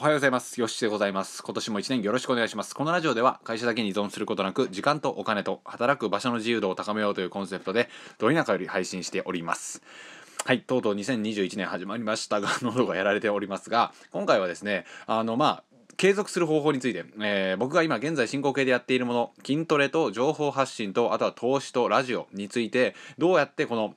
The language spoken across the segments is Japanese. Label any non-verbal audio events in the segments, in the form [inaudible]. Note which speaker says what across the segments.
Speaker 1: おはようございます。よしでございます。今年も一年よろしくお願いします。このラジオでは会社だけに依存することなく、時間とお金と働く場所の自由度を高めようというコンセプトで、ど田舎より配信しております。はい、とうとう2021年始まりましたが、[laughs] 喉がやられておりますが、今回はですね、あの、まあ、継続する方法について、えー、僕が今現在進行形でやっているもの筋トレと情報発信とあとは投資とラジオについてどうやってこの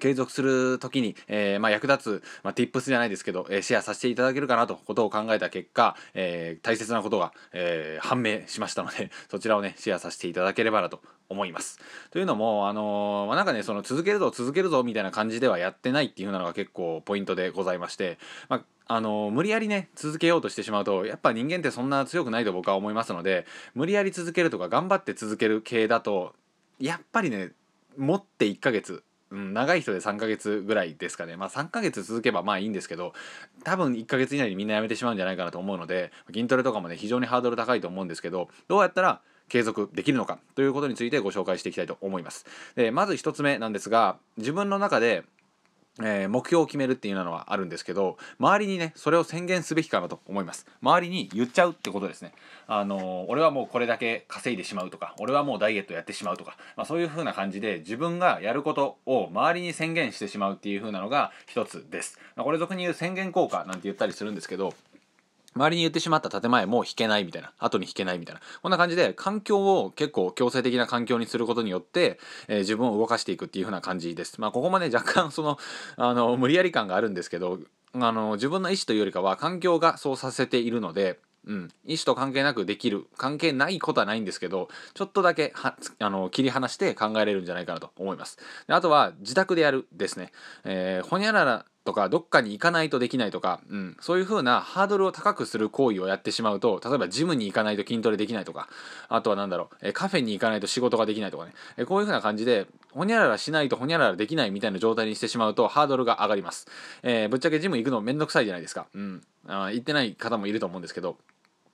Speaker 1: 継続する時に、えー、まあ、役立つ、まあ、tips じゃないですけど、えー、シェアさせていただけるかなとことを考えた結果、えー、大切なことが、え判明しましたので [laughs] そちらをねシェアさせていただければなと思います。というのも、あのまあ、なんかねその続けるぞ続けるぞみたいな感じではやってないっていうのが結構ポイントでございまして、まああの無理やりね続けようとしてしまうとやっぱ人間ってそんな強くないと僕は思いますので無理やり続けるとか頑張って続ける系だとやっぱりね持って1ヶ月うん、長い人で3ヶ月ぐらいですかね。まあ3ヶ月続けばまあいいんですけど多分1ヶ月以内にみんなやめてしまうんじゃないかなと思うので筋トレとかもね非常にハードル高いと思うんですけどどうやったら継続できるのかということについてご紹介していきたいと思います。でまず1つ目なんですが自分の中でえー、目標を決めるっていうのはあるんですけど周りにねそれを宣言すべきかなと思います。周りに言っちゃうってことですね。あのー、俺はもうこれだけ稼いでしまうとか俺はもうダイエットやってしまうとか、まあ、そういう風な感じで自分がやることを周りに宣言してしまうっていう風なのが一つです、まあ、これ俗に言う宣言効果なんて言ったりするんですけど周りに言ってしまった建前も引けないみたいな後に引けないみたいなこんな感じで環境を結構強制的な環境にすることによって、えー、自分を動かしていくっていう風な感じです。まあここまで若干そのあの無理やり感があるんですけどあの自分の意思というよりかは環境がそうさせているのでうん、意思と関係なくできる関係ないことはないんですけどちょっとだけはあの切り離して考えれるんじゃないかなと思います。であとは自宅でやるですね、えー、ほにゃららとかどっかに行かないとできないとか、うん、そういう風なハードルを高くする行為をやってしまうと例えばジムに行かないと筋トレできないとかあとは何だろう、えカフェに行かないと仕事ができないとかね、えこういう風な感じでほにゃららしないとほにゃららできないみたいな状態にしてしまうとハードルが上がります、えー、ぶっちゃけジム行くのめんどくさいじゃないですか、うん、あ行ってない方もいると思うんですけど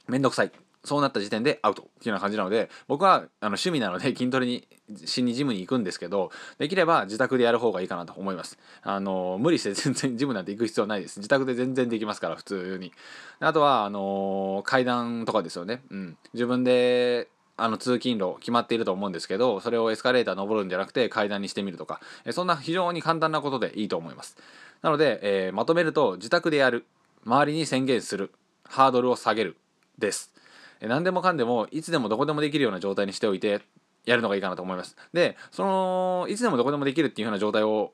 Speaker 1: めんどくさい。そうなった時点でアウトっていうような感じなので僕はあの趣味なので [laughs] 筋トレにしにジムに行くんですけどできれば自宅でやる方がいいかなと思います。あの無理して全然 [laughs] ジムなんて行く必要ないです。自宅で全然できますから普通に。あとはあの階段とかですよね。うん。自分であの通勤路決まっていると思うんですけどそれをエスカレーター登るんじゃなくて階段にしてみるとか。そんな非常に簡単なことでいいと思います。なので、えー、まとめると自宅でやる。周りに宣言する。ハードルを下げる。です。何でもかんでもいつでもどこでもできるような状態にしておいてやるのがいいかなと思います。でそのいつでもどこでもできるっていうような状態を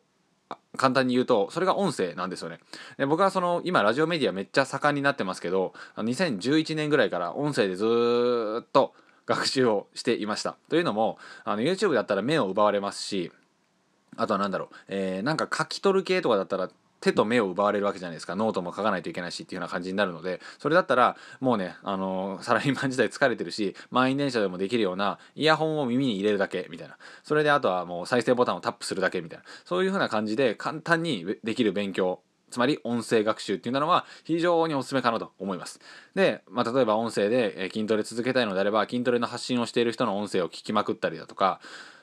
Speaker 1: 簡単に言うとそれが音声なんですよね。で僕はその今ラジオメディアめっちゃ盛んになってますけど2011年ぐらいから音声でずっと学習をしていました。というのもあの YouTube だったら目を奪われますしあとは何だろう、えー、なんか書き取る系とかだったら手と目を奪われるわけじゃないですか。ノートも書かないといけないしっていうような感じになるので。それだったらもうねあのサラリーマン時代疲れてるし満員電車でもできるようなイヤホンを耳に入れるだけみたいな。それであとはもう再生ボタンをタップするだけみたいな。そういう風な感じで簡単にできる勉強。つまり音声学習っていうのは非常におすすめかなと思います。で、まあ、例えば音声で筋トレ続けたいのであれば筋トレの発信をしている人の音声を聞きまくったりだとか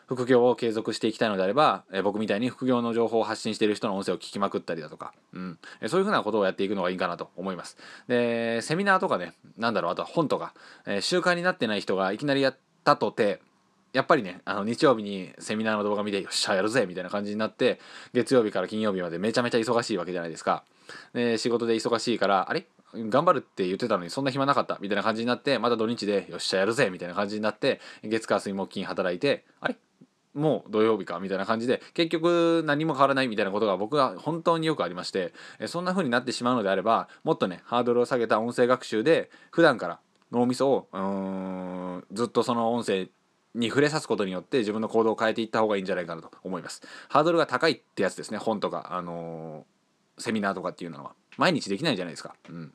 Speaker 1: 副業を継続していきたいのであれば、え僕みたいに副業の情報を発信している人の音声を聞きまくったりだとか、うん、えそういうふうなことをやっていくのがいいかなと思います。で、セミナーとかね、なんだろう、あとは本とか、え習慣になってない人がいきなりやったとて、やっぱりね、あの日曜日にセミナーの動画見て、よっしゃ、やるぜみたいな感じになって、月曜日から金曜日までめちゃめちゃ忙しいわけじゃないですか。で、仕事で忙しいから、あれ？頑張るって言ってたのにそんな暇なかったみたいな感じになってまた土日でよっしゃやるぜみたいな感じになって月火水木金働いてあれ？もう土曜日かみたいな感じで結局何も変わらないみたいなことが僕は本当によくありましてそんな風になってしまうのであればもっとねハードルを下げた音声学習で普段から脳みそをうんずっとその音声に触れさすことによって自分の行動を変えていった方がいいんじゃないかなと思います。ハードルが高いってやつですね本とかあのー、セミナーとかっていうのは。毎日できないじゃないですか。うん。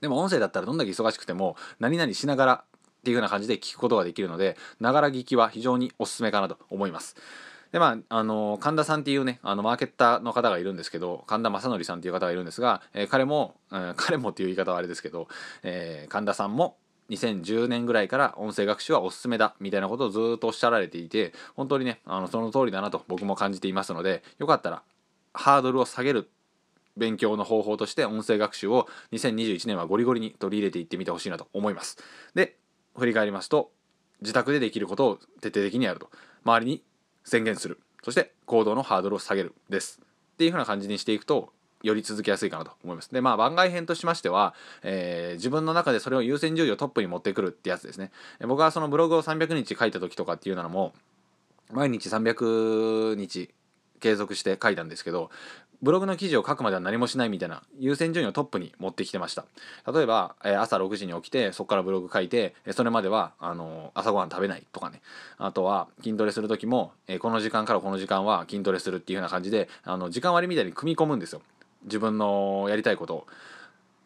Speaker 1: でも音声だったらどんだけ忙しくても何々しながらっていう風な感じで聞くことができるのでながら聞きは非常におすすめかなと思います。でまあ、あの神田さんっていうねあのマーケッターの方がいるんですけど神田正則さんっていう方がいるんですが、えー、彼も、うん、彼もっていう言い方はあれですけど、えー、神田さんも2010年ぐらいから音声学習はおすすめだみたいなことをずっとおっしゃられていて本当にねあのその通りだなと僕も感じていますのでよかったらハードルを下げる勉強の方法として音声学習を2021年はゴリゴリに取り入れていってみてほしいなと思いますで振り返りますと自宅でできることを徹底的にやると周りに宣言するそして行動のハードルを下げるですっていう風な感じにしていくとより続けやすいかなと思います。で、まあ番外編としましては、えー、自分の中でそれを優先順位をトップに持ってくるってやつですね。僕はそのブログを300日書いた時とかっていうのも、毎日300日継続して書いたんですけどブログの記事を書くまでは何もしないみたいな優先順位をトップに持ってきてました。例えば、え朝6時に起きてそこからブログ書いてそれまではあの朝ごはん食べないとかね。あとは筋トレする時も、えこの時間からこの時間は筋トレするっていうような感じであの時間割みたいに組み込むんですよ。自分のやりたいことを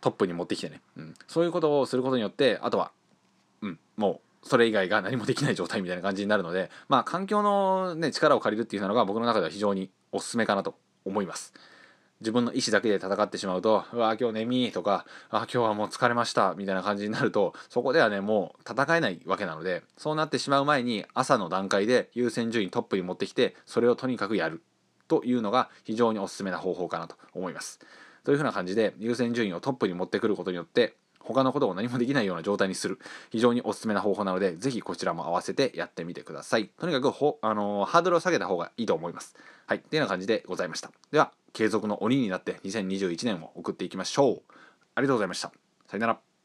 Speaker 1: トップに持ってきてね、うん、そういうことをすることによってあとは、うん、もうそれ以外が何もできない状態みたいな感じになるのでまあ環境の、ね、力を借りるっていうのが僕の中では非常におすすめかなと思います。自分の意思だけで戦ってしまうと「うわ今日眠い」とか「あ今日はもう疲れました」みたいな感じになるとそこではねもう戦えないわけなのでそうなってしまう前に朝の段階で優先順位トップに持ってきてそれをとにかくやるというのが非常におすすめな方法かなと思います。というふうな感じで優先順位をトップに持ってくることによって他のことを何もできないような状態にする。非常におすすめな方法なのでぜひこちらも合わせてやってみてください。とにかくほ、あのー、ハードルを下げた方がいいと思います。はい。っていうような感じでございました。では継続の鬼になって2021年を送っていきましょう。ありがとうございました。さよなら。